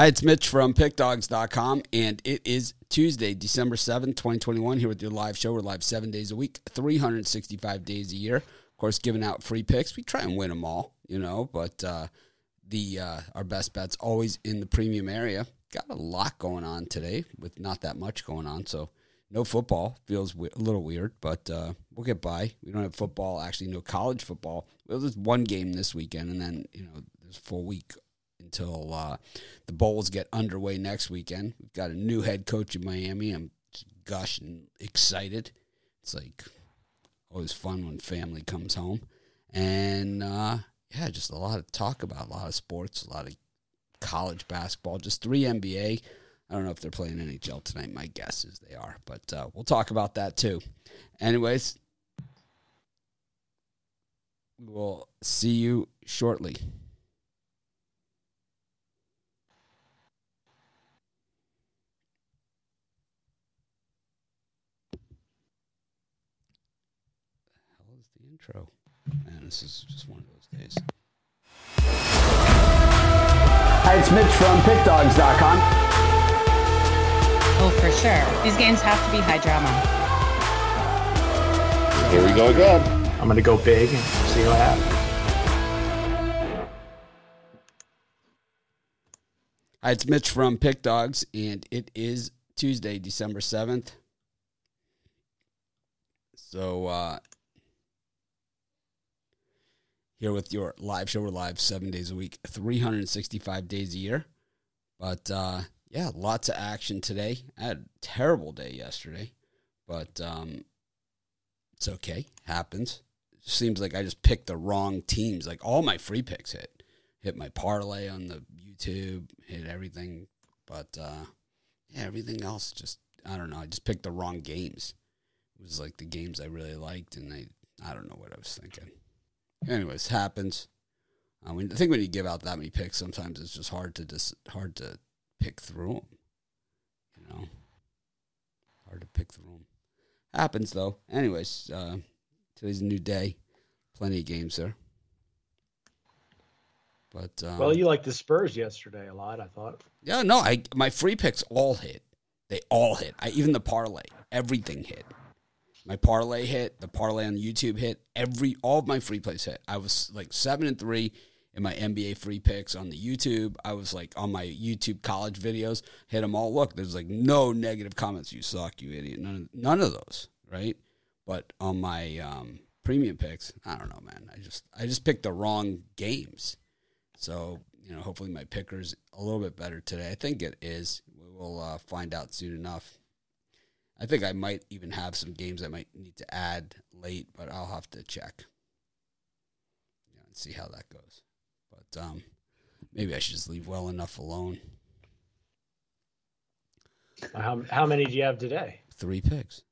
Hi, it's Mitch from PickDogs.com, and it is Tuesday, December 7th, 2021, here with your live show. We're live seven days a week, 365 days a year. Of course, giving out free picks. We try and win them all, you know, but uh, the uh, our best bets always in the premium area. Got a lot going on today with not that much going on, so no football feels a little weird, but uh, we'll get by. We don't have football, actually, no college football. Well, there's one game this weekend, and then you know there's full week until uh, the bowls get underway next weekend. We've got a new head coach in Miami. I'm gushing excited. It's like always fun when family comes home, and uh, yeah, just a lot of talk about a lot of sports, a lot of college basketball, just three NBA. I don't know if they're playing NHL tonight. My guess is they are, but uh, we'll talk about that too. Anyways, we'll see you shortly. hell is the intro? Man, this is just one of those days. Hi, it's Mitch from PickDogs.com. Oh, for sure. These games have to be high drama. Here we go again. I'm going to go big and see what happens. Hi, it's Mitch from Pick Dogs, and it is Tuesday, December 7th. So, uh, here with your live show. We're live seven days a week, 365 days a year. But, uh, yeah, lots of action today. I had a terrible day yesterday, but um, it's okay. Happens. Seems like I just picked the wrong teams. Like all my free picks hit. Hit my parlay on the YouTube, hit everything. But uh, yeah, everything else just I don't know. I just picked the wrong games. It was like the games I really liked, and I I don't know what I was thinking. Anyways, happens. I mean, I think when you give out that many picks, sometimes it's just hard to dis- hard to pick through them. You know, hard to pick through them. Happens though. Anyways, uh, today's a new day. Plenty of games there. But um, Well, you liked the Spurs yesterday a lot, I thought. yeah, no, I my free picks all hit. They all hit. I even the parlay, everything hit. My parlay hit. The parlay on YouTube hit. Every all of my free plays hit. I was like seven and three in my NBA free picks on the YouTube. I was like on my YouTube college videos, hit them all. Look, there's like no negative comments. You suck, you idiot. None, none of those, right? But on my um, premium picks, I don't know, man. I just I just picked the wrong games. So you know, hopefully my picker's a little bit better today. I think it is. We will uh, find out soon enough. I think I might even have some games I might need to add late, but I'll have to check. Yeah, and see how that goes. But um, maybe I should just leave well enough alone. How, how many do you have today? Three picks.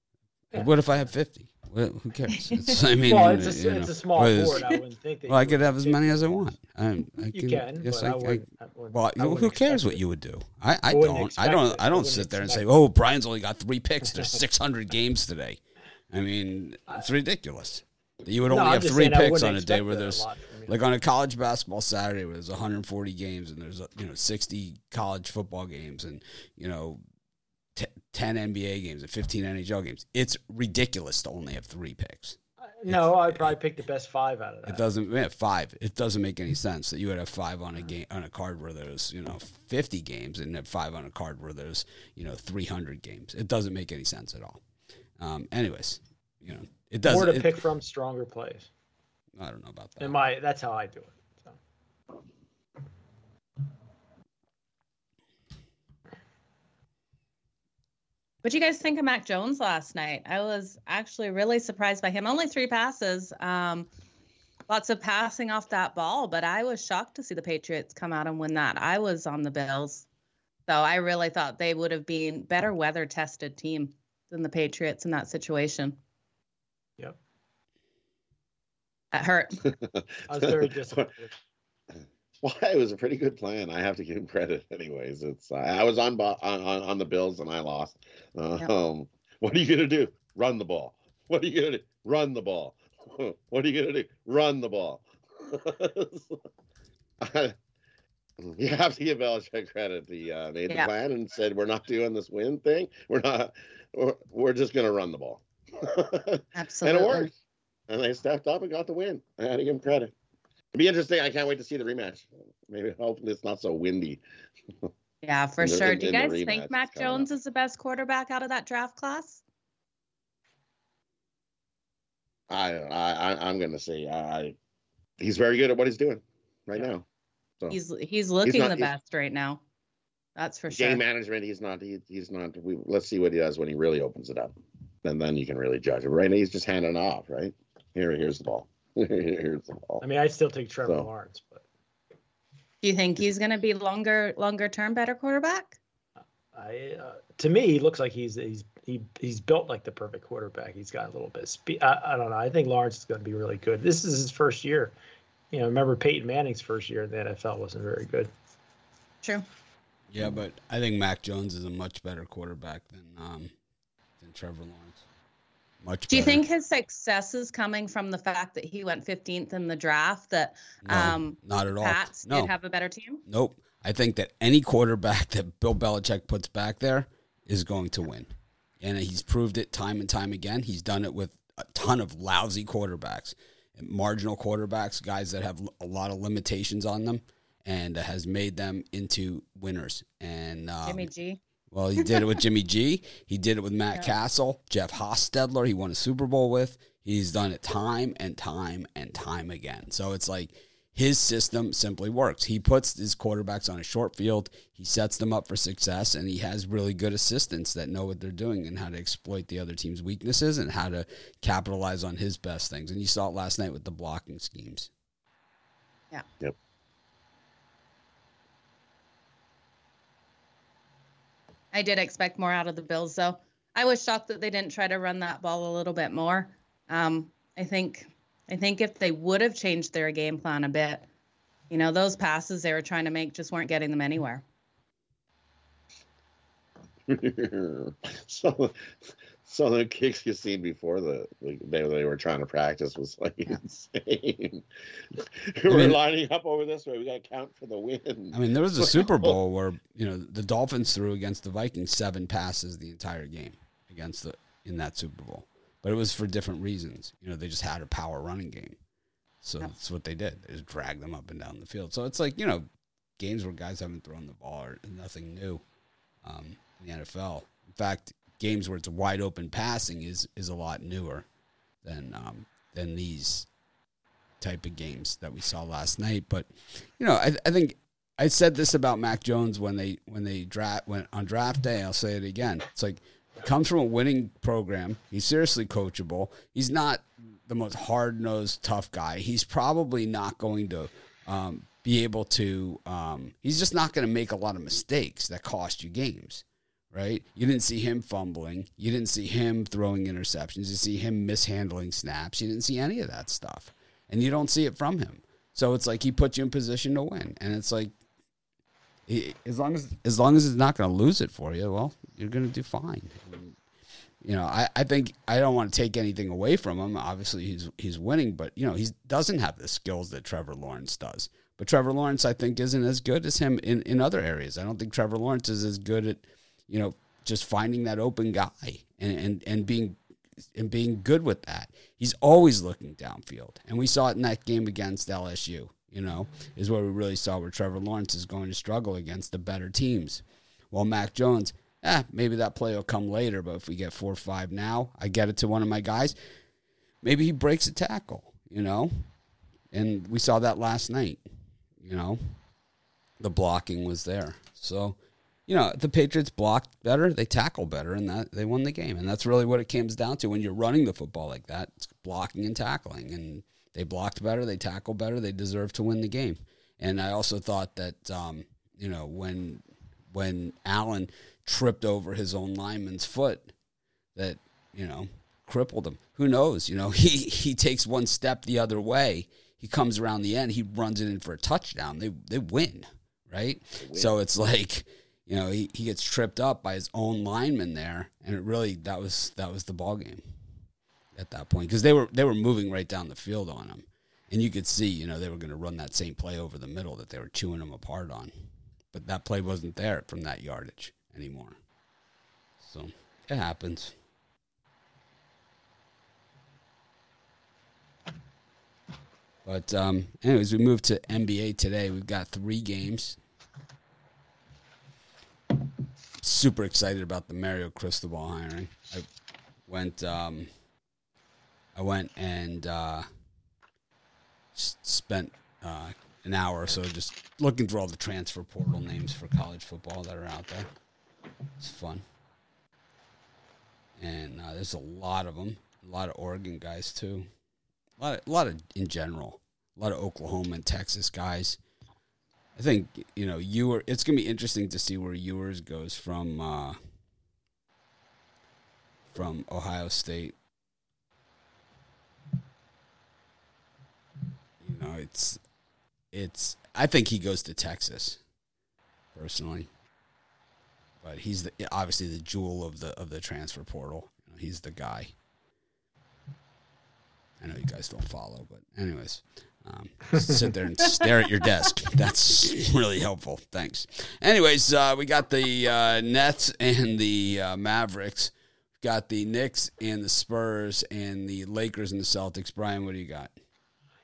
What if I have fifty? What, who cares? It's, I mean, well, it's a, you it's a small board. I wouldn't think that Well, I could have as many as I want. I, I You can, yes, but I, I, wouldn't, I wouldn't- well, I who cares what it. you would do? I, I, I don't. I don't. it. I I don't sit there and say, "Oh, Brian's only got three picks. There's 600 games today." I mean, it's ridiculous. that You would only I'm have three saying picks on a day where there's lot from you. like on a college basketball Saturday where there's 140 games and there's you know 60 college football games and you know t- 10 NBA games and 15 NHL games. It's ridiculous to only have three picks. No, I'd probably pick the best five out of that. It doesn't yeah, five. It doesn't make any sense that you would have five on a game on a card where there's you know fifty games and have five on a card where there's you know three hundred games. It doesn't make any sense at all. Um, anyways, you know it doesn't. More to it- pick from, stronger plays. I don't know about that. And my that's how I do it. What do you guys think of Mac Jones last night? I was actually really surprised by him. Only three passes, um, lots of passing off that ball, but I was shocked to see the Patriots come out and win that. I was on the Bills, so I really thought they would have been better weather tested team than the Patriots in that situation. Yep. That hurt. I was very disappointed. Well, it was a pretty good plan. I have to give him credit. Anyways, it's uh, I was on, on on the Bills and I lost. Um, what are you gonna do? Run the ball. What are you gonna do? Run the ball. what are you gonna do? Run the ball. I, You have to give Belichick credit. He uh, made Yeah. the plan and said, "We're not doing this win thing. We're not. We're, we're just going to run the ball." Absolutely. and it worked. And they stepped up and got the win. I had to give him credit. It'd be interesting. I can't wait to see the rematch. Maybe hopefully it's not so windy. Yeah, for the- sure. in- Do you guys think Mac up. Jones is the best quarterback out of that draft class? I, I, I I'm going to say I, he's very good at what he's doing right Yeah. now. So He's he's looking not- the best right now. That's for sure. game management, he's not. He, he's not. We, let's see what he does when he really opens it up, and then you can really judge him. Right now, he's just handing off. Right here, here's the ball. Here's the ball. I mean, I still take Trevor So- Lawrence, but Do you think he's going to be longer longer term better quarterback? I uh, to me he looks like he's he's he, he's built like the perfect quarterback. He's got a little bit of speed. I, I don't know. I think Lawrence is going to be really good. This is his first year. You know, remember Peyton Manning's first year in the NFL wasn't very good. True. Yeah, but I think Mac Jones is a much better quarterback than um, than Trevor Lawrence. Much. Do you think his success is coming from the fact that he went 15th in the draft? That No, um, not at all. Pats no, did have a better team? nope. I think that any quarterback that Bill Belichick puts back there is going to win, and he's proved it time and time again. He's done it with a ton of lousy quarterbacks, marginal quarterbacks, guys that have a lot of limitations on them, and has made them into winners. And um, Jimmy G. Well, he did it with Jimmy G. He did it with Matt Yeah. Cassel, Jeff Hostetler. He won a Super Bowl with. He's done it time and time and time again. So it's like his system simply works. He puts his quarterbacks on a short field. He sets them up for success, and he has really good assistants that know what they're doing and how to exploit the other team's weaknesses and how to capitalize on his best things. And you saw it last night with the blocking schemes. Yeah. Yep. I did expect more out of the Bills, though. I was shocked that they didn't try to run that ball a little bit more. Um, I think, I think if they would have changed their game plan a bit, you know, those passes they were trying to make just weren't getting them anywhere. so, so the kicks you seen before the, the they, they were trying to practice was like insane. we're mean- lining up over this way. We got to count for the win. I mean, there was a Super Bowl where you know the Dolphins threw against the Vikings seven passes the entire game against the in that Super Bowl, but it was for different reasons. You know, they just had a power running game, so that's what they did. They just dragged them up and down the field. So it's like you know, games where guys haven't thrown the ball are nothing new um, in the NFL. In fact, games where it's wide open passing is is a lot newer than um, than these type of games that we saw last night. But you know, I, I think I said this about Mac Jones when they when they draft went on draft day. I'll say it again. It's like he comes from a winning program. He's seriously coachable. He's not the most hard nosed tough guy. He's probably not going to um, be able to. Um, he's just not going to make a lot of mistakes that cost you games. Right? You didn't see him fumbling. You didn't see him throwing interceptions. You see him mishandling snaps. You didn't see any of that stuff and you don't see it from him. So it's like he puts you in position to win, and it's like he, as long as as long as he's not going to lose it for you, well, you're going to do fine. And, you know, I, I think I don't want to take anything away from him. Obviously, he's he's winning, but you know, he doesn't have the skills that Trevor Lawrence does. But Trevor Lawrence, I think, isn't as good as him in, in other areas. I don't think Trevor Lawrence is as good at, you know, just finding that open guy and, and, and being and being good with that. He's always looking downfield. And we saw it in that game against LSU, you know, is where we really saw where Trevor Lawrence is going to struggle against the better teams. While Mac Jones, eh, maybe that play will come later, but if we get four or five now, I get it to one of my guys, maybe he breaks a tackle, you know? And we saw that last night, you know? The blocking was there. So, you know, the Patriots blocked better, they tackle better, and that they won the game. And that's really what it comes down to when you're running the football like that. It's blocking and tackling. And they blocked better, they tackle better, they deserve to win the game. And I also thought that um, you know, when when Allen tripped over his own lineman's foot that, you know, crippled him. Who knows? You know, he he takes one step the other way. He comes around the end, he runs it in for a touchdown. They they win, right? So it's like, you know, he, he gets tripped up by his own lineman there, and it really that was that was the ball game at that point because they were they were moving right down the field on him, and you could see, you know, they were going to run that same play over the middle that they were chewing them apart on, but that play wasn't there from that yardage anymore. So it happens. But um, anyways, we moved to NBA today. We've got three games. Super excited about the Mario Cristobal hiring. I went, um, I went and uh, spent uh, an hour or so just looking through all the transfer portal names for college football that are out there. It's fun, and uh, there's a lot of them. A lot of Oregon guys too. A lot, of, a lot of in general, a lot of Oklahoma and Texas guys. I think you know Ewer. It's gonna be interesting to see where Ewers goes from uh, from Ohio State. You know, it's it's. I think he goes to Texas, personally. But he's the, obviously the jewel of the of the transfer portal. You know, he's the guy. I know you guys don't follow, but anyways, um, sit there and stare at your desk. That's really helpful. Thanks. Anyways, uh, we got the uh, Nets and the uh, Mavericks. Got the Knicks and the Spurs and the Lakers and the Celtics. Brian, what do you got?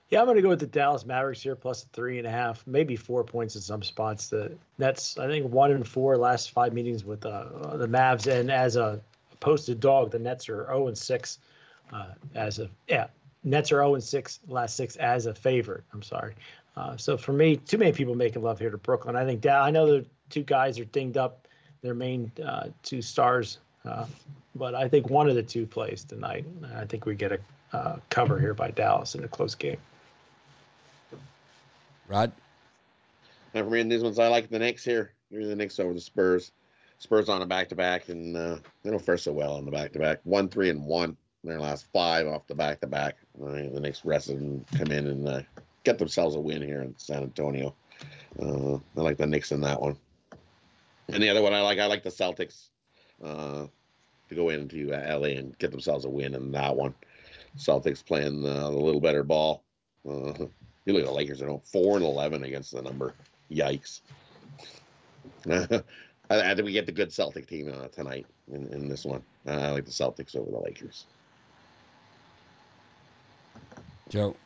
Yeah, I'm going to go with the Dallas Mavericks here, plus three and a half, maybe four points in some spots. The Nets, I think, one and four last five meetings with uh, the Mavs, and as a posted dog, the Nets are 0 and six uh, as of yeah. Nets are 0 6 last six as a favorite. I'm sorry. Uh, so for me, too many people making love here to Brooklyn. I think da- I know the two guys are dinged up, their main uh, two stars, uh, but I think one of the two plays tonight. I think we get a uh, cover here by Dallas in a close game. Rod? And for me, in these ones, I like the Knicks here. Give me the Knicks over the Spurs. Spurs on a back to back, and uh, they don't fare so well on the back to back. One, three, and one. Their last five off the back to back. The Knicks rested and come in and uh, get themselves a win here in San Antonio. Uh, I like the Knicks in that one. And the other one I like, I like the Celtics uh, to go into uh, LA and get themselves a win in that one. Celtics playing uh, a little better ball. Uh, you look at the Lakers; they're four and eleven against the number. Yikes! I, think we get the good Celtic team tonight in, in this one. I like the Celtics over the Lakers. Joe?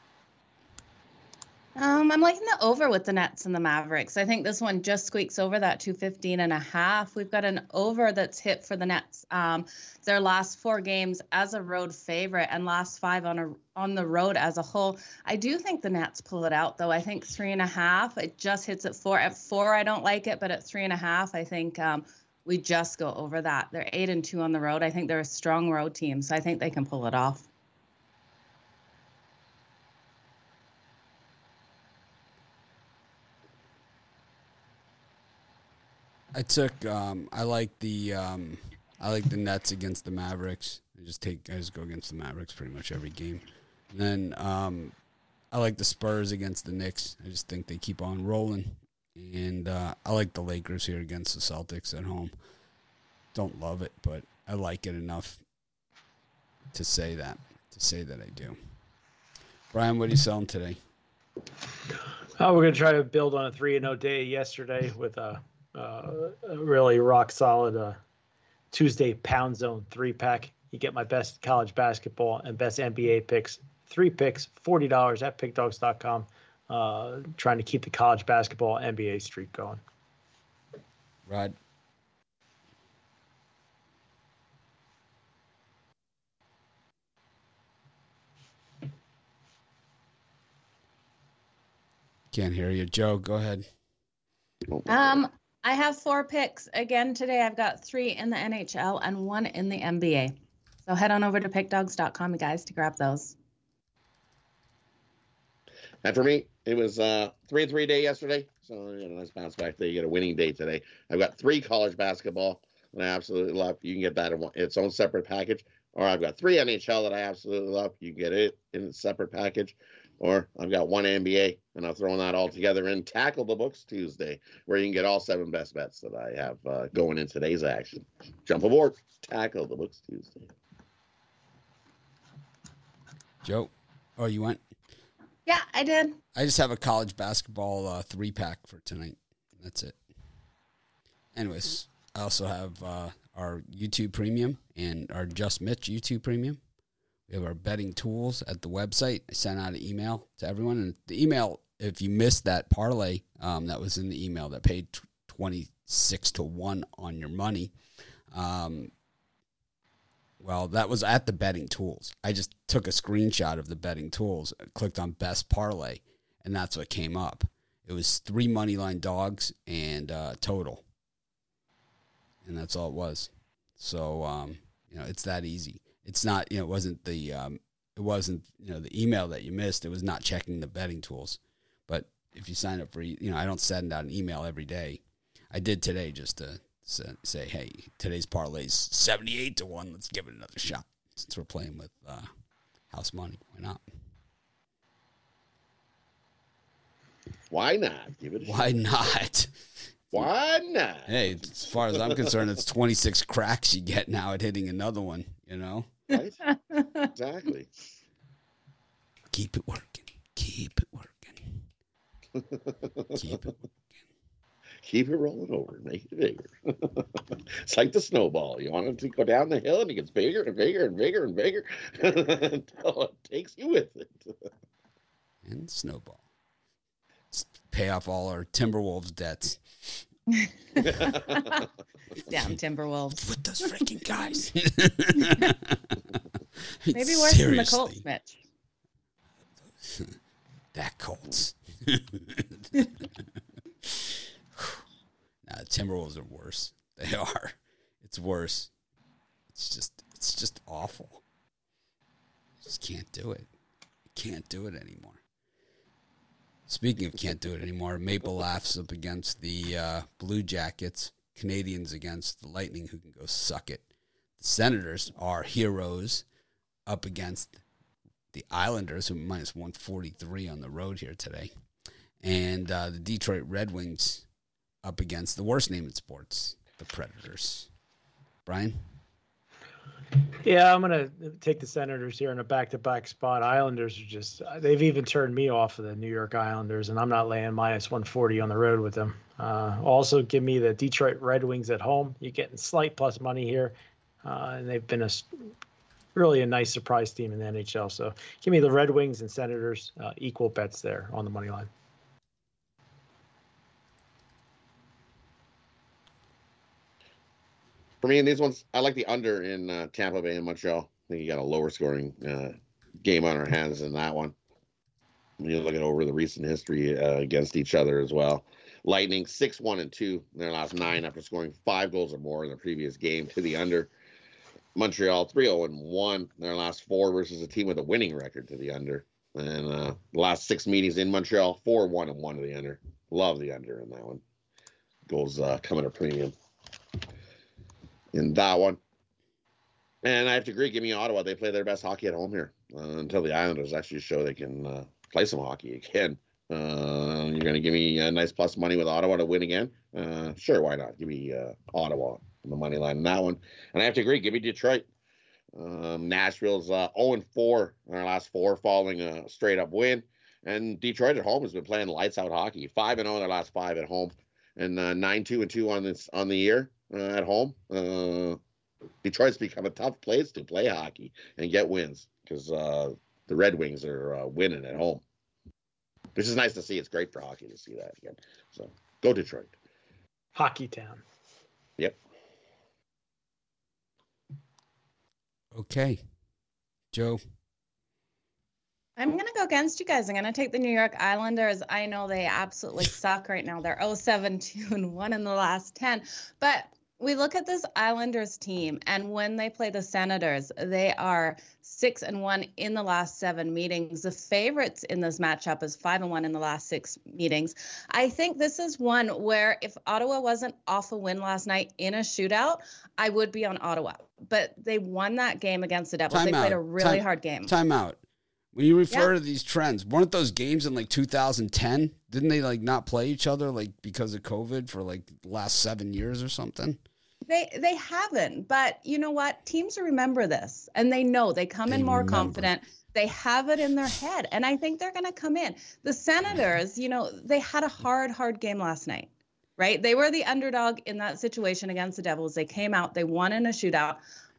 Um, I'm liking the over with the Nets and the Mavericks. I think this one just squeaks over that 215 and a half. We've got an over that's hit for the Nets. Um, their last four games as a road favorite and last five on a on the road as a whole. I do think the Nets pull it out though. I think three and a half. It just hits at four. At four, I don't like it, but at three and a half, I think um, we just go over that. They're eight and two on the road. I think they're a strong road team, so I think they can pull it off. I took. Um, I like the. Um, I like the Nets against the Mavericks. I just take. I just go against the Mavericks pretty much every game. And then um, I like the Spurs against the Knicks. I just think they keep on rolling. And uh, I like the Lakers here against the Celtics at home. Don't love it, but I like it enough to say that. To say that I do. Brian, what are you selling today? Oh, we're to try to build on a 3 and 0 day yesterday with a, uh, really rock solid uh, Tuesday pound zone three pack. You get my best college basketball and best NBA picks. Three picks, $40 at pickdogs.com. Uh, trying to keep the college basketball NBA streak going. Rod? Can't hear you. Joe, go ahead. Um, I have four picks again today. I've got three in the NHL and one in the NBA. So head on over to pickdogs.com, you guys, to grab those. And for me, it was uh, three and three day yesterday. So you know, nice bounce back day. You get a winning day today. I've got three college basketball and I absolutely love. You can get that in one, its own separate package. Or I've got three NHL that I absolutely love. You can get it in a separate package. Or I've got one NBA and I'm throwing that all together in Tackle the Books Tuesday, where you can get all seven best bets that I have uh, going in today's action. Jump aboard. Tackle the Books Tuesday. Joe? Oh, you went? Yeah, I did. I just have a college basketball uh, three pack for tonight. That's it. Anyways, I also have uh, our YouTube Premium and our Just Mitch YouTube Premium. We have our betting tools at the website. I sent out an email to everyone, and the email, if you missed that parlay, um, that was in the email that paid twenty six to one on your money. Um, well, that was at the betting tools. I just took a screenshot of the betting tools, clicked on best parlay, and that's what came up. It was three money line dogs and uh, total, and that's all it was. So um, you know, it's that easy. It's not you know, it wasn't the um, it wasn't you know the email that you missed. It was not checking the betting tools. But if you sign up for you know, I don't send out an email every day. I did today just to say, hey, today's parlay's seventy eight to one. Let's give it another shot since we're playing with uh, house money. Why not? Why not? Give it. Why shot. not? Why not? Hey, as far as I'm concerned, it's 26 cracks you get now at hitting another one. You know. Right? exactly. Keep it working. Keep it working. Keep it. Working. Keep it rolling over. Make it bigger. it's like the snowball. You want it to go down the hill, and it gets bigger and bigger and bigger and bigger until it takes you with it. and snowball. Let's pay off all our Timberwolves debts. Damn Timberwolves. With those freaking guys. Maybe worse than the Colts, Mitch. that Colts. Mm. nah, Timberwolves are worse. They are. It's worse. It's just it's just awful. Just can't do it. Can't do it anymore. Speaking of can't do it anymore, Maple laughs up against the uh, Blue Jackets. Canadiens against the Lightning, who can go suck it. The Senators are heroes up against the Islanders, who minus 143 on the road here today. And uh, the Detroit Red Wings up against the worst name in sports, the Predators. Brian? Yeah, I'm gonna take the Senators here in a back-to-back spot. Islanders are just—they've even turned me off of the New York Islanders, and I'm not laying minus 140 on the road with them. Uh, also, give me the Detroit Red Wings at home. You're getting slight plus money here, uh, and they've been a really a nice surprise team in the NHL. So, give me the Red Wings and Senators uh, equal bets there on the money line. For me, in these ones, I like the under in uh, Tampa Bay and Montreal. I think you got a lower scoring uh, game on our hands than that one. You look at over the recent history uh, against each other as well. Lightning six one and two in their last nine after scoring five goals or more in the previous game to the under. Montreal three zero and one in their last four versus a team with a winning record to the under. And uh, last six meetings in Montreal four one and one to the under. Love the under in that one. Goals uh, coming at premium in that one. And I have to agree. Give me Ottawa. They play their best hockey at home here uh, until the Islanders actually show they can uh, play some hockey again. Uh, you're going to give me a nice plus money with Ottawa to win again? Uh, sure, why not? Give me uh, Ottawa on the money line in that one. And I have to agree. Give me Detroit. Um, Nashville's uh, 0 and 4 in our last four following a straight up win. And Detroit at home has been playing lights out hockey. 5 and 0 in their last five at home. And 9 2 and 2 on this on the year uh, at home. Uh, Detroit's become a tough place to play hockey and get wins because uh, the Red Wings are uh, winning at home, which is nice to see. It's great for hockey to see that again. So go Detroit. Hockey town. Yep. Okay. Joe. I'm going to go against you guys. I'm going to take the New York Islanders. I know they absolutely suck right now. They're 0 7 2 and 1 in the last 10. But we look at this Islanders team, and when they play the Senators, they are six and one in the last seven meetings. The favorites in this matchup is five and one in the last six meetings. I think this is one where if Ottawa wasn't off a win last night in a shootout, I would be on Ottawa. But they won that game against the Devils. Time they out. played a really Time- hard game. Time out. When you refer Yeah. to these trends, weren't those games in like 2010? Didn't they like not play each other like because of COVID for like last seven years or something? They they haven't, but you know what? Teams remember this, and they know they come They in more remember. confident. They have it in their head, and I think they're going to come in. The Senators, you know, they had a hard, hard game last night, right? They were the underdog in that situation against the Devils. They came out, they won in a shootout.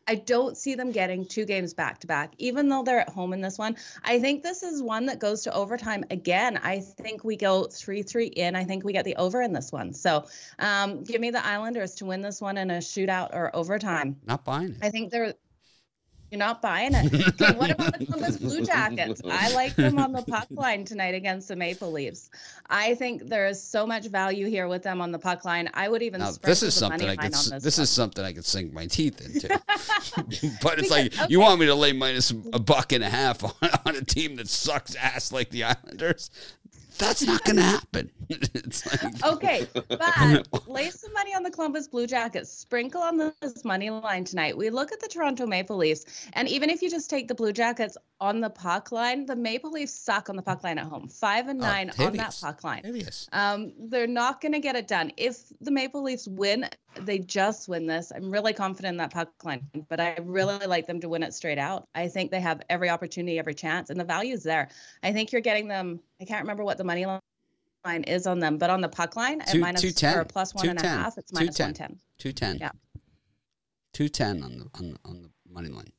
I don't see them getting two games back to back, even though they're at home in this one. I think this is one that goes to overtime again. I think we go 3 3 in. I think we get the over in this one. So um, give me the Islanders to win this one in a shootout or overtime. Not buying it. I think they're. You're not buying it. Okay, what about the Columbus Blue Jackets? I like them on the puck line tonight against the Maple Leafs. I think there is so much value here with them on the puck line. I would even Now, this is something I could. this. This is something I could sink my teeth into. but it's Because- like okay. you want me to lay minus a buck and a half on, on a team that sucks ass like the Islanders. That's not going to happen. like, Okay, but lay some money on the Columbus Blue Jackets. Sprinkle on this money line tonight. We look at the Toronto Maple Leafs, and even if you just take the Blue Jackets on the puck line, the Maple Leafs suck on the puck line at home. Five and Oh, nine on that puck line. Um, they're not going to get it done. If the Maple Leafs win, they just win this. I'm really confident in that puck line, but I really like them to win it straight out. I think they have every opportunity, every chance, and the value's there. I think you're getting them. I can't remember what the money line is on them, but on the puck line at Two- minus 210. or plus one and a half, it's minus 210. 110. 210. Yeah. 210 on the, on the, on the money line.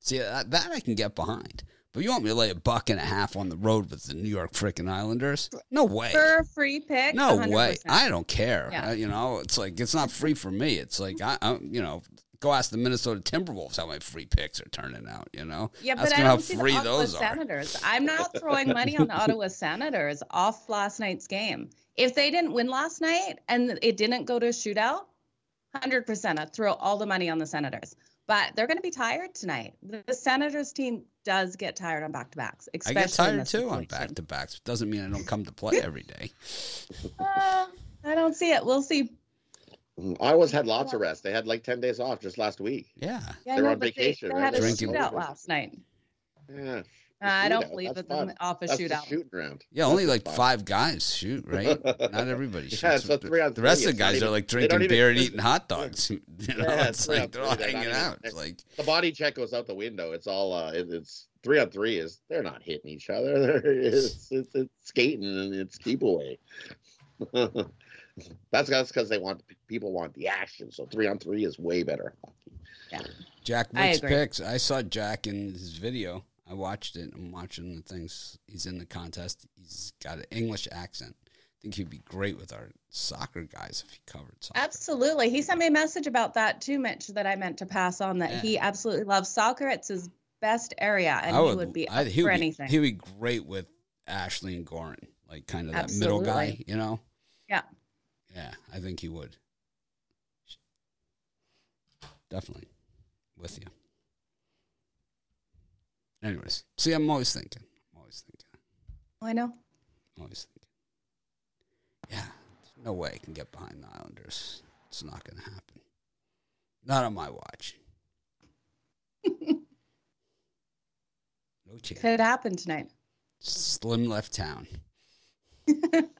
See, that, that I can get behind. But you want me to lay a buck and a half on the road with the New York freaking Islanders? No way. For a free pick, No 100%. way. I don't care. Yeah. You know, it's like it's not free for me. It's like I, I you know, go ask the Minnesota Timberwolves how my free picks are turning out. You know, Yeah, ask but I don't see the free Ottawa. Senators. I'm not throwing money on the Ottawa Senators off last night's game. If they didn't win last night and it didn't go to a shootout, 100% I'd throw all the money on the Senators. But they're going to be tired tonight. The Senators team does get tired on back to backs, I especially get tired this too on back to backs. Doesn't mean I don't come to play every day. Uh, I don't see it. We'll see. I always had lots of rest. They had like 10 days off just last week. Yeah. Yeah, They're no, on but they- vacation, They, right? had a Drinking. shootout last night. Yeah. I don't believe that's it's them fun. off a That's shootout. shooting round. Yeah, That's only like fun. five guys shoot, right? Not everybody shoots. Yeah, it's a three on the rest of the It's not guys are like they don't drinking even- beer and eating hot dogs. You know, Yeah, it's like they're all they're hanging even- out. It's like The body check goes out the window. It's all uh it, it's three on three is they're not hitting each other. It's, it's it's skating and it's keep away. that's that's because they want people want the action. So three on three is way better. Yeah, Jack I Wick's picks. I saw Jack in his video. I watched it. I'm watching the things. He's in the contest. He's got an English accent. I think he'd be great with our soccer guys if he covered soccer. Absolutely. He sent me a message about that too, Mitch, that I meant to pass on that Yeah. he absolutely loves soccer. It's his best area and I he would be I- he would for be- anything. He'd be great with Ashley and Goran, like kind of that middle guy. You know. Yeah. Yeah, I think he would. Definitely with you. Anyways, see, I'm always thinking. I'm always thinking. Oh, I know. I'm always thinking. Yeah, there's no way I can get behind the Islanders. It's not going to happen. Not on my watch. no chance. Could happen tonight. Slim left town.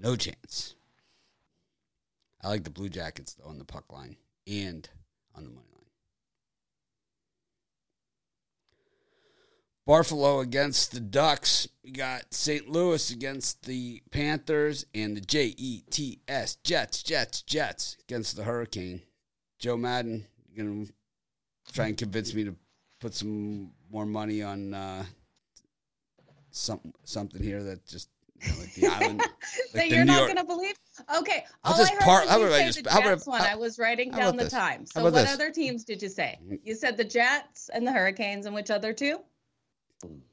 No chance. I like the Blue Jackets though on the puck line and on the money Buffalo against the Ducks. We got St. Louis against the Panthers and the J E T S Jets, Jets, Jets against the Hurricane. Joe Madden, you're gonna try and convince me to put some more money on uh, some something here that just you know, like the island. that the you're New not York- going to believe? Okay. I'll all just I heard par- was how you about I say just- the how about- one. how- I was writing down the this? time. So what this? other teams did you say? You said the Jets and the Hurricanes and which other two?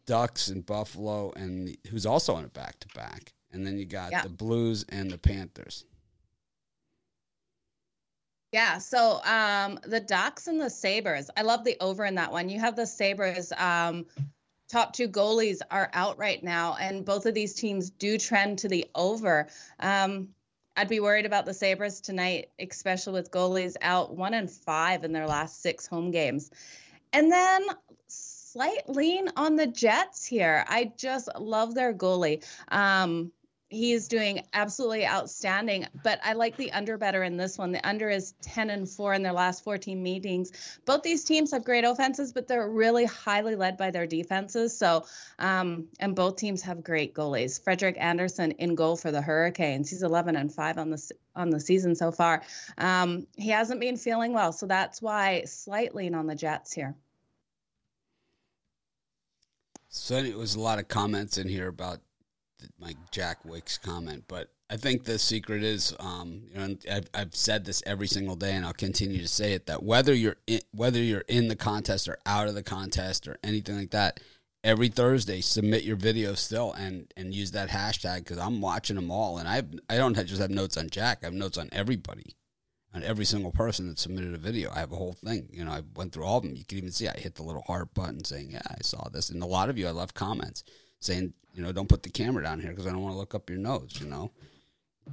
Ducks and Buffalo, and the, who's also on a back to back. And then you got Yeah. the Blues and the Panthers. Yeah, so um the Ducks and the Sabres. I love the over in that one. You have the Sabres um top two goalies are out right now and both of these teams do trend to the over. Um I'd be worried about the Sabres tonight, especially with goalies out 1 and 5 in their last 6 home games. And then slight lean on the Jets here. I just love their goalie. Um he's doing absolutely outstanding. But I like the under better in this one. The under is 10 and 4 in their last 14 meetings. Both these teams have great offenses, but they're really highly led by their defenses. So, um, and both teams have great goalies. Frederik Andersen in goal for the Hurricanes. He's 11 and 5 on the on the season so far. Um, he hasn't been feeling well, so that's why slight lean on the Jets here. So it was a lot of comments in here about my Jack Wicks comment, but I think the secret is, um, you know, I've, I've said this every single day, and I'll continue to say it that whether you're in, whether you're in the contest or out of the contest or anything like that, every Thursday submit your video still and and use that hashtag because I'm watching them all, and I I don't just have notes on Jack, I have notes on everybody, on every single person that submitted a video. I have a whole thing, you know. I went through all of them. You can even see I hit the little heart button saying, "Yeah, I saw this," and a lot of you I left comments saying, you know, don't put the camera down here because I don't want to look up your nose, you know.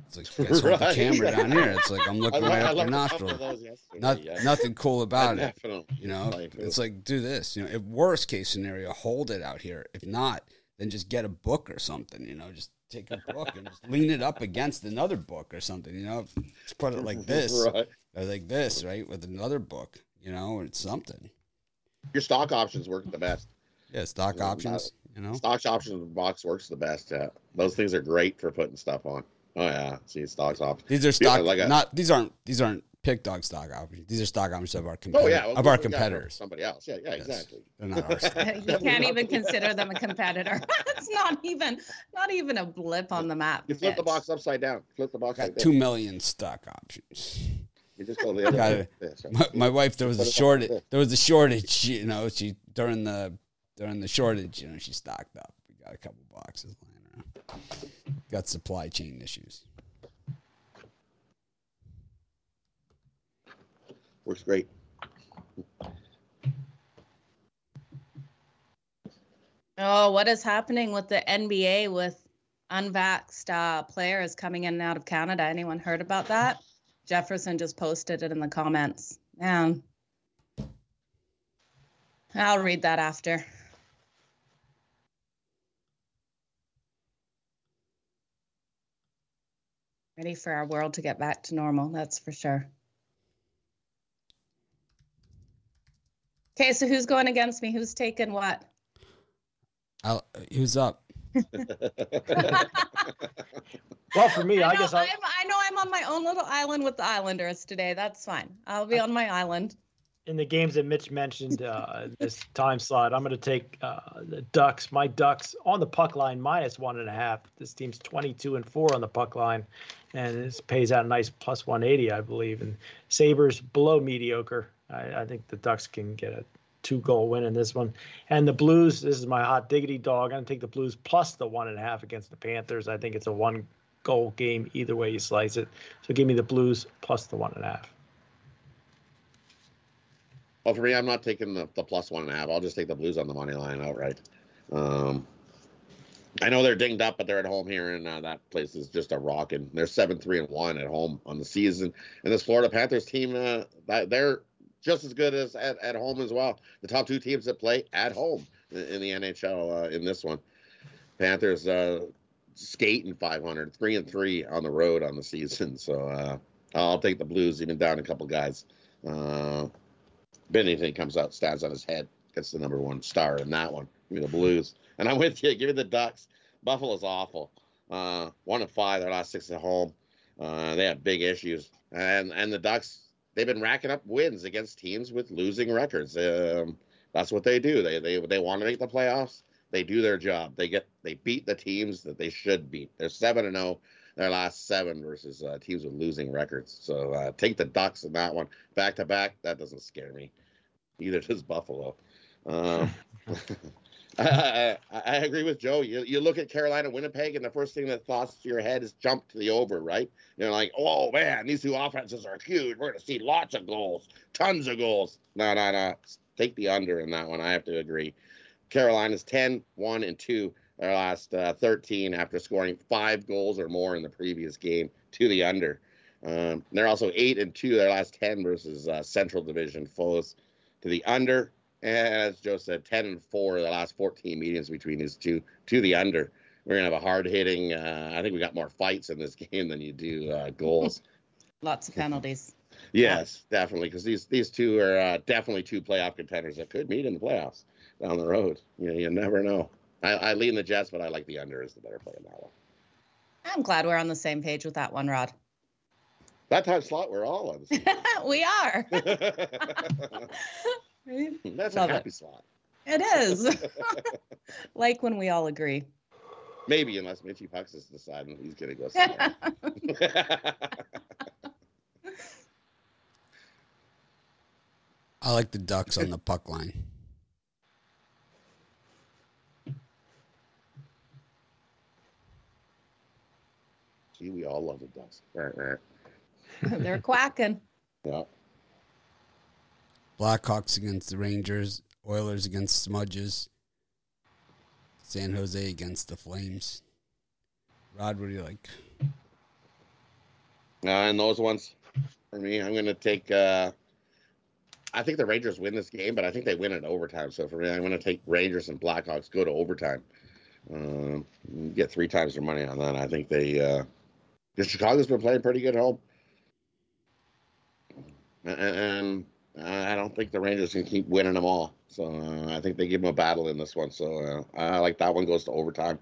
It's like guys right. the camera down here. It's like I'm looking right up your nostril. Not, yeah. Nothing cool about it. You know, it's like do this. You know, if worst case scenario, hold it out here. If not, then just get a book or something. You know, just take a book and just lean it up against another book or something. You know, just put it like this right. or like this, right, with another book. You know, or it's something. Your stock options work the best. Yeah, stock options. You know, stocks options box works the best. Yeah, those things are great for putting stuff on. Oh yeah, see stocks options. These are stock. Yeah, like a, not these aren't these aren't pick dog stock options. These are stock options of our competitors. Oh, yeah, well, of our competitors. Somebody else. Yeah, yeah, yes. exactly. They're not ours. you can't even consider them a competitor. it's not even not even a blip on the map. You flip the box upside down. Flip the box. Got two million stock options. You just go the other way. My, my, wife, there was a shortage. There was a shortage. You know, she during the during the shortage, you know, she stocked up. We got a couple boxes lying around. Got supply chain issues. Works great. Oh, what is happening with the NBA with unvaxxed uh, players coming in and out of Canada? Anyone heard about that? Jefferson just posted it in the comments. Yeah. I'll read that after. Ready for our world to get back to normal, that's for sure. Okay, so who's going against me? Who's taking what? I'll, who's up? well, for me, I, I guess I'm. I know I'm on my own little island with the Islanders today. That's fine. I'll be on my island in the games that Mitch mentioned uh, this time slot, I'm going to take uh, the Ducks. My Ducks on the puck line minus one and a half. This team's 22 and four on the puck line, and this pays out a nice plus 180, I believe. And Sabres below mediocre. I, I think the Ducks can get a two goal win in this one. And the Blues, this is my hot diggity dog. I'm going to take the Blues plus the one and a half against the Panthers. I think it's a one goal game either way you slice it. So give me the Blues plus the one and a half. Well, for me, I'm not taking the, the plus one and a half. I'll just take the Blues on the money line outright. Um, I know they're dinged up, but they're at home here, and uh, that place is just a rocking. They're seven three and one at home on the season, and this Florida Panthers team, uh, they're just as good as at, at home as well. The top two teams that play at home in, the NHL uh, in this one. Panthers uh, skating 500, three and three on the road on the season. So uh, I'll take the Blues, even down a couple guys. Uh, Binnington comes out, stands on his head, gets the number one star in that one. Give me the Blues. And I'm with you. Give me the Ducks. Buffalo's awful. Uh, one and five, their last six at home. Uh, they have big issues. And and the Ducks, they've been racking up wins against teams with losing records. Um, that's what they do. They they they want to make the playoffs. They do their job. They get they beat the teams that they should beat. They're seven and zero. Oh, their last seven versus uh, teams with losing records. So uh, take the Ducks in that one back to back. That doesn't scare me. Either does Buffalo. Um, I, I, agree with Joe. You, you look at Carolina, Winnipeg, and the first thing that thoughts to your head is jump to the over, right? You're like, oh man, these two offenses are huge. We're going to see lots of goals, tons of goals. No, no, no. Take the under in that one. I have to agree. Carolina's 10, 1, and 2 their last uh, 13 after scoring five goals or more in the previous game to the under. Um, they're also 8 and 2 their last 10 versus uh, Central Division foes to the under. And as Joe said, 10 and 4 the last 14 meetings between these two to the under. we're gonna have a hard hitting. Uh, I think we got more fights in this game than you do uh, goals. Lots of penalties. yes, definitely, because these these two are uh, definitely two playoff contenders that could meet in the playoffs down the road. You know, you never know. I, I lean the Jets, but I like the under as the better play in that one. I'm glad we're on the same page with that one, Rod. That time slot, we're all on the same. we are. That's Love a it. happy slot. It is. like when we all agree. Maybe unless Mitchy Pucks is deciding he's gonna go somewhere. I like the Ducks on the puck line. Gee, we all love the Ducks. Right, right. They're quacking. Yeah. Blackhawks against the Rangers. Oilers against Smudges. San Jose against the Flames. Rod, what do you like? Uh, and those ones, for me, I'm going to take. Uh, I think the Rangers win this game, but I think they win in overtime. So for me, I'm going to take Rangers and Blackhawks go to overtime. Um, get three times their money on that. I think they. Uh, Chicago's been playing pretty good home, and, and I don't think the Rangers can keep winning them all. So uh, I think they give them a battle in this one. So uh, I like that one goes to overtime.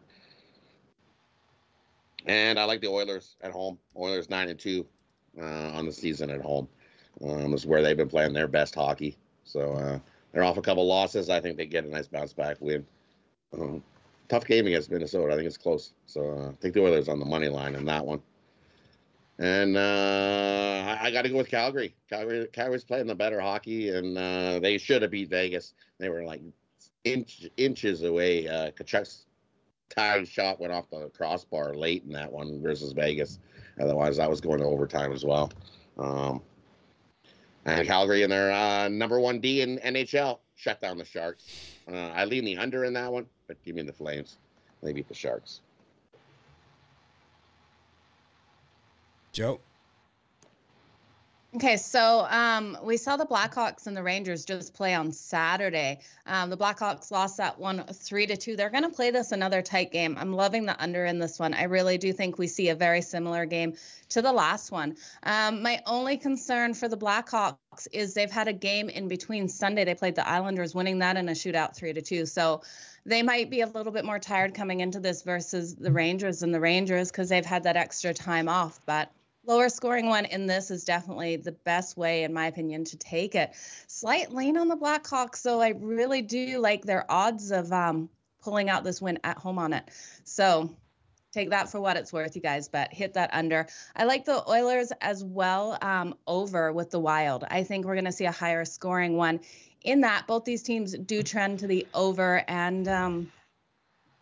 And I like the Oilers at home. Oilers nine and two uh, on the season at home. Um, is where they've been playing their best hockey. So uh, they're off a couple losses. I think they get a nice bounce back win. Um, tough game against Minnesota. I think it's close. So uh, I think the Oilers on the money line in that one. And uh, I, got to go with Calgary. Calgary. Calgary's playing the better hockey, and uh, they should have beat Vegas. They were like inch, inches away. Uh, Tkachuk's time shot went off the crossbar late in that one versus Vegas. Otherwise, that was going to overtime as well. Um, and Calgary in their uh, number one D in NHL shut down the Sharks. Uh, I lean the under in that one, but give me the Flames. They beat the Sharks. Joe? Okay, so um, we saw the Blackhawks and the Rangers just play on Saturday. Um, the Blackhawks lost that one three to two. They're going to play this another tight game. I'm loving the under in this one. I really do think we see a very similar game to the last one. Um, my only concern for the Blackhawks is they've had a game in between Sunday. They played the Islanders, winning that in a shootout three to two. So they might be a little bit more tired coming into this versus the Rangers and the Rangers because they've had that extra time off. But lower scoring one in this is definitely the best way, in my opinion, to take it. Slight lean on the Blackhawks, so I really do like their odds of um, pulling out this win at home on it. So take that for what it's worth, you guys, but hit that under. I like the Oilers as well um, over with the Wild. I think we're going to see a higher scoring one. In that, both these teams do trend to the over, and um,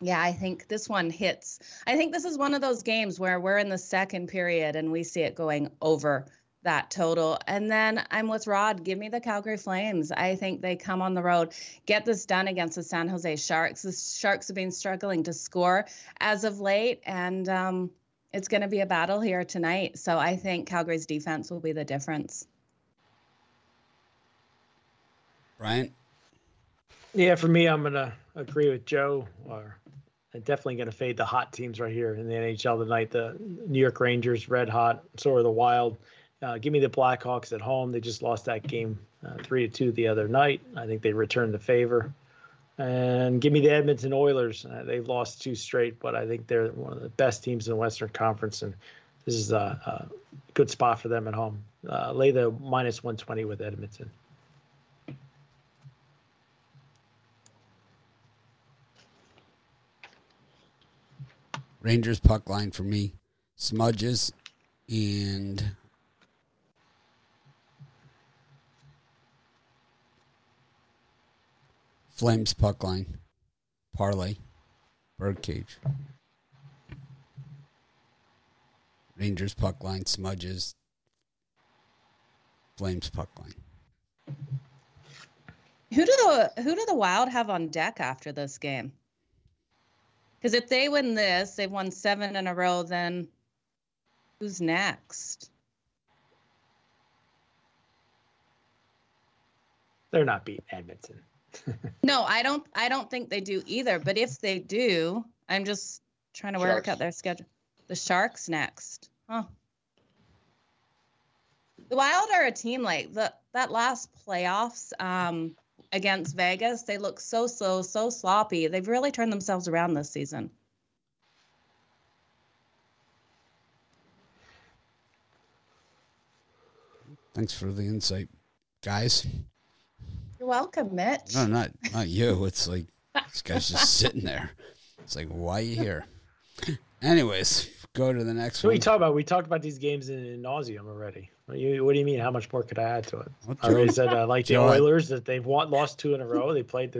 yeah, I think this one hits. I think this is one of those games where we're in the second period and we see it going over that total. And then I'm with Rod. Give me the Calgary Flames. I think they come on the road, get this done against the San Jose Sharks. The Sharks have been struggling to score as of late, and um, it's going to be a battle here tonight. So I think Calgary's defense will be the difference. Brian? Yeah, for me, I'm gonna agree with Joe. Or I'm definitely gonna fade the hot teams right here in the NHL tonight. The New York Rangers, red hot. So are the Wild. Uh, give me the Blackhawks at home. They just lost that game uh, three to two the other night. I think they returned the favor. And give me the Edmonton Oilers. Uh, they've lost two straight, but I think they're one of the best teams in the Western Conference, and this is a, a good spot for them at home. Uh, lay the minus 120 with Edmonton. Rangers puck line for me. Smudges and Flames puck line. Parlay. Birdcage. Rangers puck line. Smudges. Flames puck line. Who do the who do the Wild have on deck after this game? Because if they win this, they've won seven in a row. Then who's next? They're not beating Edmonton. No, I don't. I don't think they do either. But if they do, I'm just trying to work out their schedule. The Sharks next. Huh. The Wild are a team like the that last playoffs um, against Vegas. They look so slow, so sloppy. They've really turned themselves around this season. Thanks for the insight, guys. You're welcome, Mitch. No, not not you. It's like this guy's just sitting there. It's like, why are you here? Anyways, go to the next So what one. you talk about? We talked about these games in, in nauseum already. What do, you, what do you mean? How much more could I add to it? Well, I already said I like the Joe, Oilers that they've won, lost two in a row. They played the,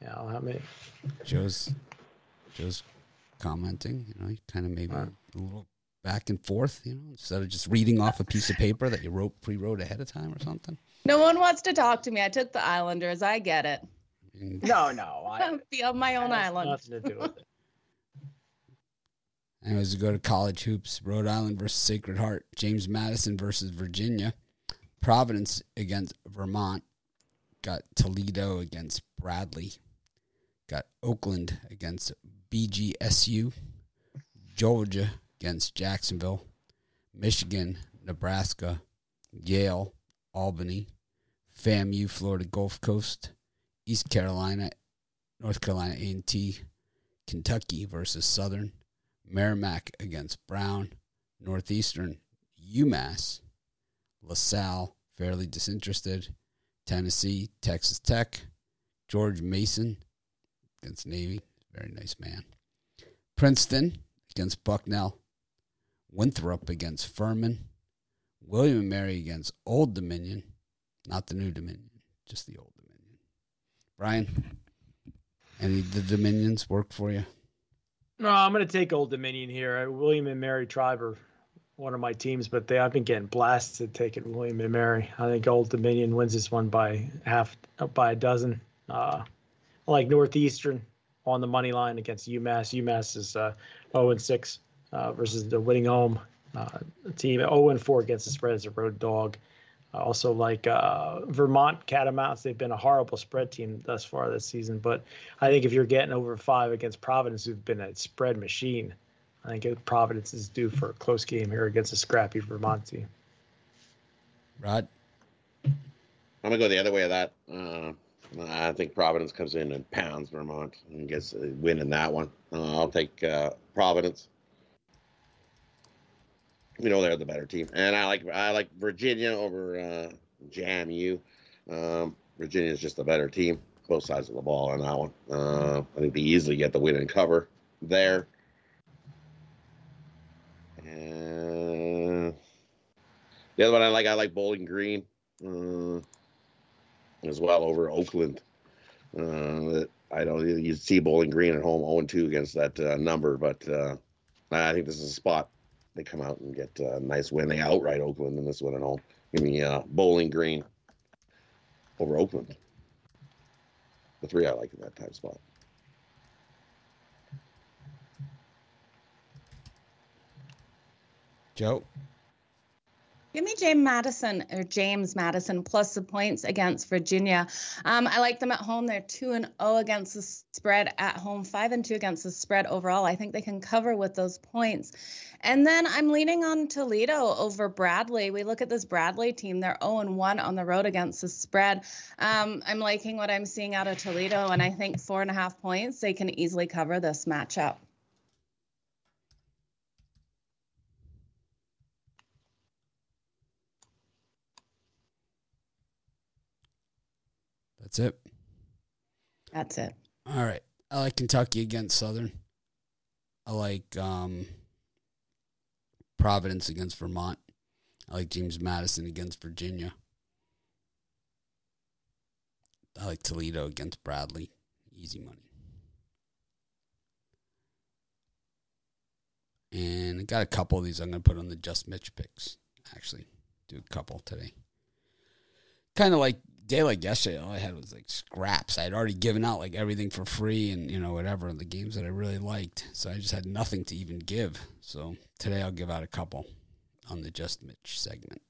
you know, how many? Joe's Joe's commenting. You know, kind of maybe a little back and forth. You know, instead of just reading off a piece of paper that you wrote pre-wrote ahead of time or something. No one wants to talk to me. I took the Islanders. I get it. Mm. No, no. I, Be on my own island. Nothing to do with it. Anyways, we go to college hoops. Rhode Island versus Sacred Heart. James Madison versus Virginia. Providence against Vermont. Got Toledo against Bradley. Got Oakland against BGSU. Georgia against Jacksonville. Michigan, Nebraska, Yale, Albany, FAMU, Florida Gulf Coast, East Carolina, North Carolina A&T, Kentucky versus Southern, Merrimack against Brown, Northeastern, UMass, LaSalle, fairly disinterested, Tennessee, Texas Tech, George Mason against Navy, very nice man, Princeton against Bucknell, Winthrop against Furman, William and Mary against Old Dominion, not the New Dominion, just the Old Dominion. Brian, any of the Dominions work for you? No, I'm going to take Old Dominion here. Uh, William and Mary Tribe are one of my teams, but they I've been getting blasted taking William and Mary. I think Old Dominion wins this one by half, uh, by a dozen. Uh, I like Northeastern on the money line against UMass. UMass is uh, 0 and 6 uh, versus the winning home uh, team. 0 and 4 against the spread as a road dog. I also like uh, Vermont Catamounts. They've been a horrible spread team thus far this season, but I think if you're getting over five against Providence, who've been a spread machine, I think Providence is due for a close game here against a scrappy Vermont team. Rod? I'm gonna go the other way of that. Uh, I think Providence comes in and pounds Vermont and gets a win in that one. Uh, I'll take uh, Providence. You know they're the better team, and I like I like Virginia over uh, Jam U. Um, Virginia is just a better team, both sides of the ball on that one. Uh, I think they easily get the win and cover there. And the other one I like, I like Bowling Green. Uh, as well over Oakland. Uh, I don't you see Bowling Green at home 0 2 against that uh, number, but uh, I think this is a spot they come out and get a nice win. They outright Oakland in this one at home. Give me uh, Bowling Green over Oakland. The three I like in that time spot. Joe? Give me James Madison or James Madison plus the points against Virginia. Um, I like them at home. They're two and zero against the spread at home, five and two against the spread overall. I think they can cover with those points. And then I'm leaning on Toledo over Bradley. We look at this Bradley team; they're zero and one on the road against the spread. Um, I'm liking what I'm seeing out of Toledo, and I think four and a half points they can easily cover this matchup. That's it. That's it. All right. I like Kentucky against Southern. I like um, Providence against Vermont. I like James Madison against Virginia. I like Toledo against Bradley. Easy money. And I got a couple of these I'm going to put on the Just Mitch picks. Actually, do a couple today. Kind of like day like yesterday, all I had was like scraps. I had already given out like everything for free and, you know, whatever, the games that I really liked. So I just had nothing to even give. So today I'll give out a couple on the Just Mitch segment.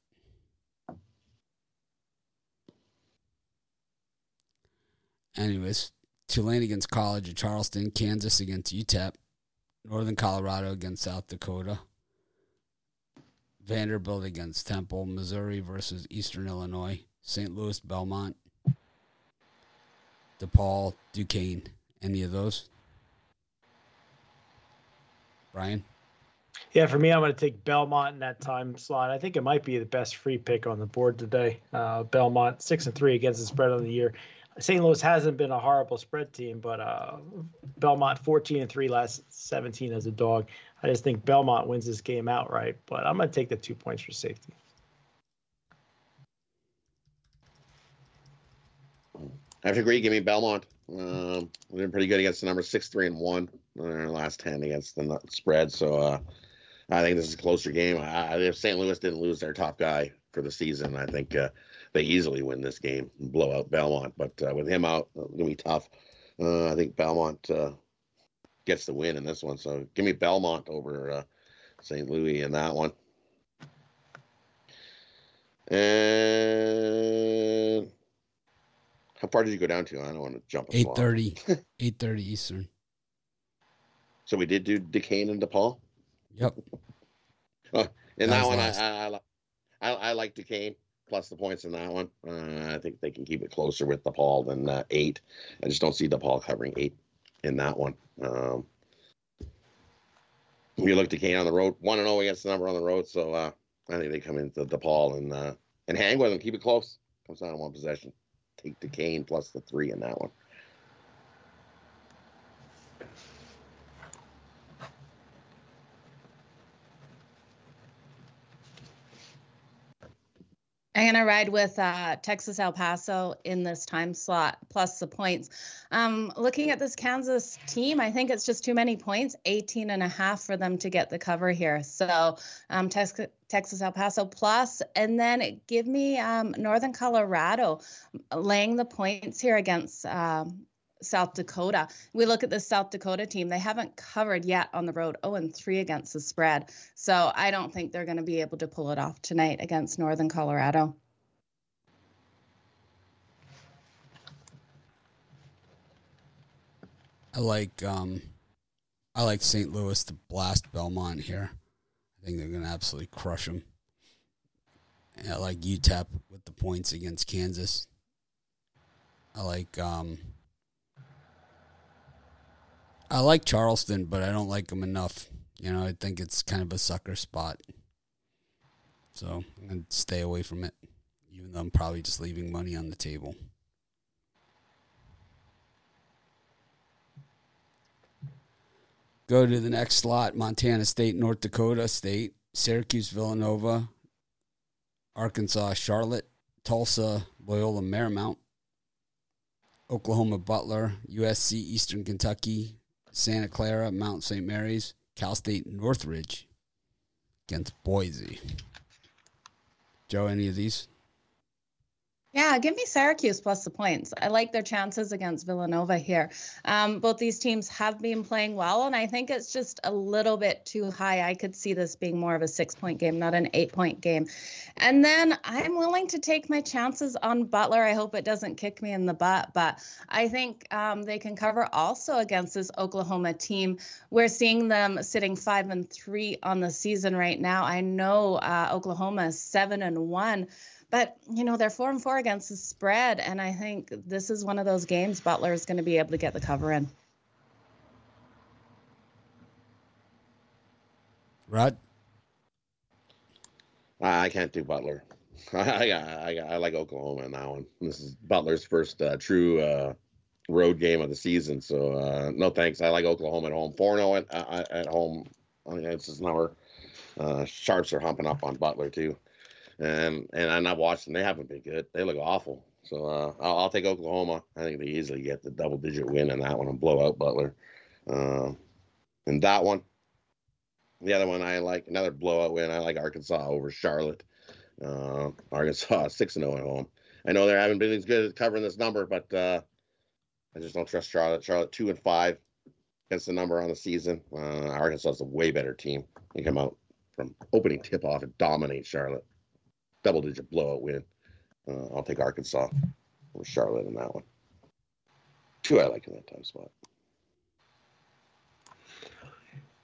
Anyways, Tulane against College of Charleston, Kansas against UTEP, Northern Colorado against South Dakota. Vanderbilt against Temple, Missouri versus Eastern Illinois, St. Louis, Belmont, DePaul, Duquesne. Any of those? Brian? Yeah, for me, I'm going to take Belmont in that time slot. I think it might be the best free pick on the board today. Uh, Belmont six and three against the spread on the year. St. Louis hasn't been a horrible spread team, but uh, Belmont 14 and three last 17 as a dog. I just think Belmont wins this game outright, but I'm going to take the two points for safety. I have to agree. Give me Belmont. Um, been pretty good against the number six, three, and one in our last ten against the spread. So uh, I think this is a closer game. If St. Louis didn't lose their top guy for the season, I think uh, they easily win this game and blow out Belmont. But uh, with him out, it's gonna be tough. Uh, I think Belmont uh, gets the win in this one. So give me Belmont over uh, St. Louis in that one. And how far did you go down to? I don't want to jump. Eight thirty. Eight thirty Eastern. So we did do Duquesne and DePaul. Yep. In that, that one, I, I, I, I like Duquesne plus the points in that one. Uh, I think they can keep it closer with DePaul than uh, eight. I just don't see DePaul covering eight in that one. Um, we look Duquesne on the road, one and zero oh against the number on the road. So uh, I think they come into DePaul and uh, and hang with them, keep it close. Comes down to one possession. Take the Duquesne plus the three in that one. I'm to ride with uh, Texas El Paso in this time slot, plus the points. Um, looking at this Kansas team, I think it's just too many points, 18 and a half for them to get the cover here. So um, Texas, Texas El Paso plus, and then give me um, Northern Colorado laying the points here against um, South Dakota. We look at the South Dakota team, they haven't covered yet on the road, 0 and 3 against the spread. So I don't think they're going to be able to pull it off tonight against Northern Colorado. I like um I like St. Louis to blast Belmont here. I think they're going to absolutely crush them. I like UTEP with the points against Kansas. I like um I like Charleston, but I don't like them enough. You know, I think it's kind of a sucker spot. So I'm going to stay away from it, even though I'm probably just leaving money on the table. Go to the next slot Montana State, North Dakota State, Syracuse, Villanova, Arkansas, Charlotte, Tulsa, Loyola Marymount, Oklahoma Butler, USC, Eastern Kentucky, Santa Clara, Mount St. Mary's, Cal State Northridge against Boise. Joe, any of these? Yeah, give me Syracuse plus the points. I like their chances against Villanova here. Um, both these teams have been playing well, and I think it's just a little bit too high. I could see this being more of a six point game, not an eight point game. And then I'm willing to take my chances on Butler. I hope it doesn't kick me in the butt, but I think um, they can cover also against this Oklahoma team. We're seeing them sitting five and three on the season right now. I know uh, Oklahoma is seven and one but you know they're four and four against the spread, and I think this is one of those games Butler is going to be able to get the cover in. Rod, I can't do Butler. I, I, I, I like Oklahoma in that one. This is Butler's first uh, true uh, road game of the season, so uh, no thanks. I like Oklahoma at home. Four zero at, uh, at home. I mean, it's just number. Uh, Sharps are humping up on Butler too and and I'm not watching. They haven't been good. They look awful. So uh, I'll, I'll, take Oklahoma. I think they easily get the double digit win in that one and blow out Butler. Uh, and that one, the other one I like another blowout win. I like Arkansas over Charlotte. Uh, Arkansas six and zero oh at home. I know they haven't been as good at covering this number, but uh, I just don't trust Charlotte. Charlotte two and five against the number on the season. Uh, Arkansas is a way better team. They come out from opening tip off and dominate Charlotte double digit blowout win. Uh, I'll take Arkansas or Charlotte in that one. Two I like in that time spot.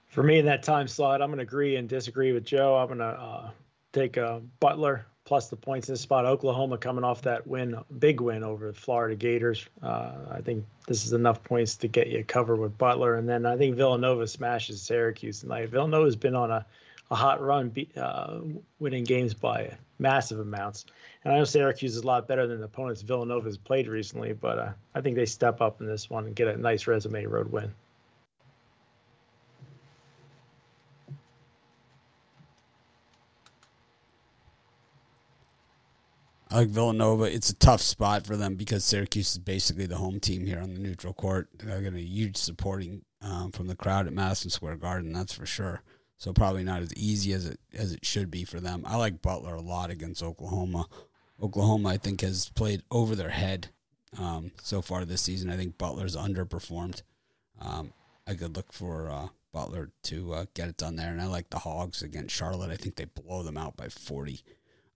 For me in that time slot, I'm going to agree and disagree with Joe. I'm going to uh, take uh, Butler plus the points in this spot. Oklahoma coming off that win, big win over the Florida Gators. Uh, I think this is enough points to get you covered with Butler. And then I think Villanova smashes Syracuse tonight. Villanova's been on a, a hot run, uh, winning games by massive amounts. And I know Syracuse is a lot better than the opponents Villanova has played recently, but uh, I think they step up in this one and get a nice resume road win. I like Villanova. It's a tough spot for them because Syracuse is basically the home team here on the neutral court. They're getting a huge supporting um, from the crowd at Madison Square Garden, that's for sure. So probably not as easy as it as it should be for them. I like Butler a lot against Oklahoma. Oklahoma, I think, has played over their head um, so far this season. I think Butler's underperformed. Um, I could look for uh, Butler to uh, get it done there, and I like the Hogs against Charlotte. I think they blow them out by forty.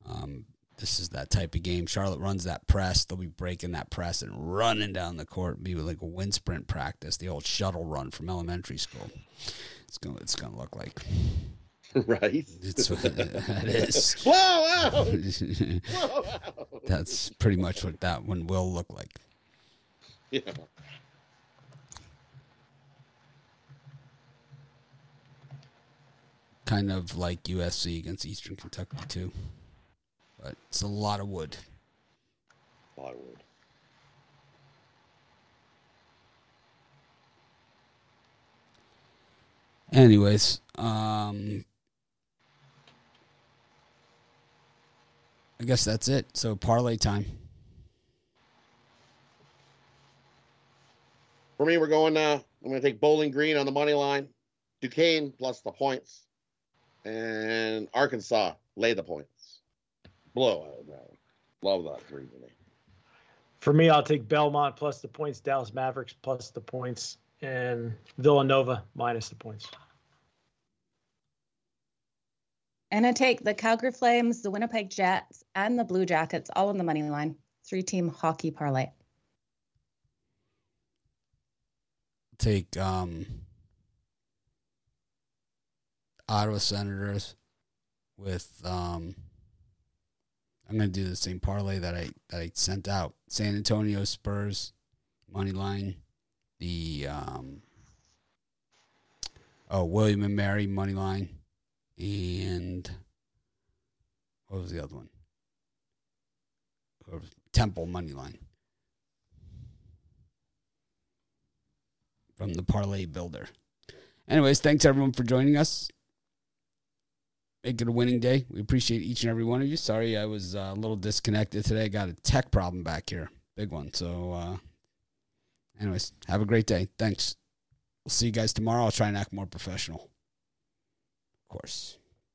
Um, this is that type of game. Charlotte runs that press. They'll be breaking that press and running down the court, be like a wind sprint practice, the old shuttle run from elementary school. It's gonna it's gonna look like. Right. It's that is. Whoa, wow. Whoa, wow. That's pretty much what that one will look like. Yeah. Kind of like USC against Eastern Kentucky too. But it's a lot of wood. Plywood. Anyways, um I guess that's it. So parlay time. For me, we're going. Uh, I'm going to take Bowling Green on the money line, Duquesne plus the points, and Arkansas lay the points. Blowout. Love that three to me. For me, I'll take Belmont plus the points, Dallas Mavericks plus the points, and Villanova minus the points. And I take the Calgary Flames, the Winnipeg Jets, and the Blue Jackets all on the money line. Three team hockey parlay. Take um Ottawa Senators with um I'm gonna do the same parlay that I that I sent out. San Antonio Spurs money line. The um oh William and Mary money line. And what was the other one? Temple money line. From the parlay builder. Anyways, thanks everyone for joining us make it a winning day. We appreciate each and every one of you. Sorry, I was uh, a little disconnected today. I Got a tech problem back here, big one. So, uh, anyways, have a great day. Thanks. We'll see you guys tomorrow. I'll try and act more professional. Of course.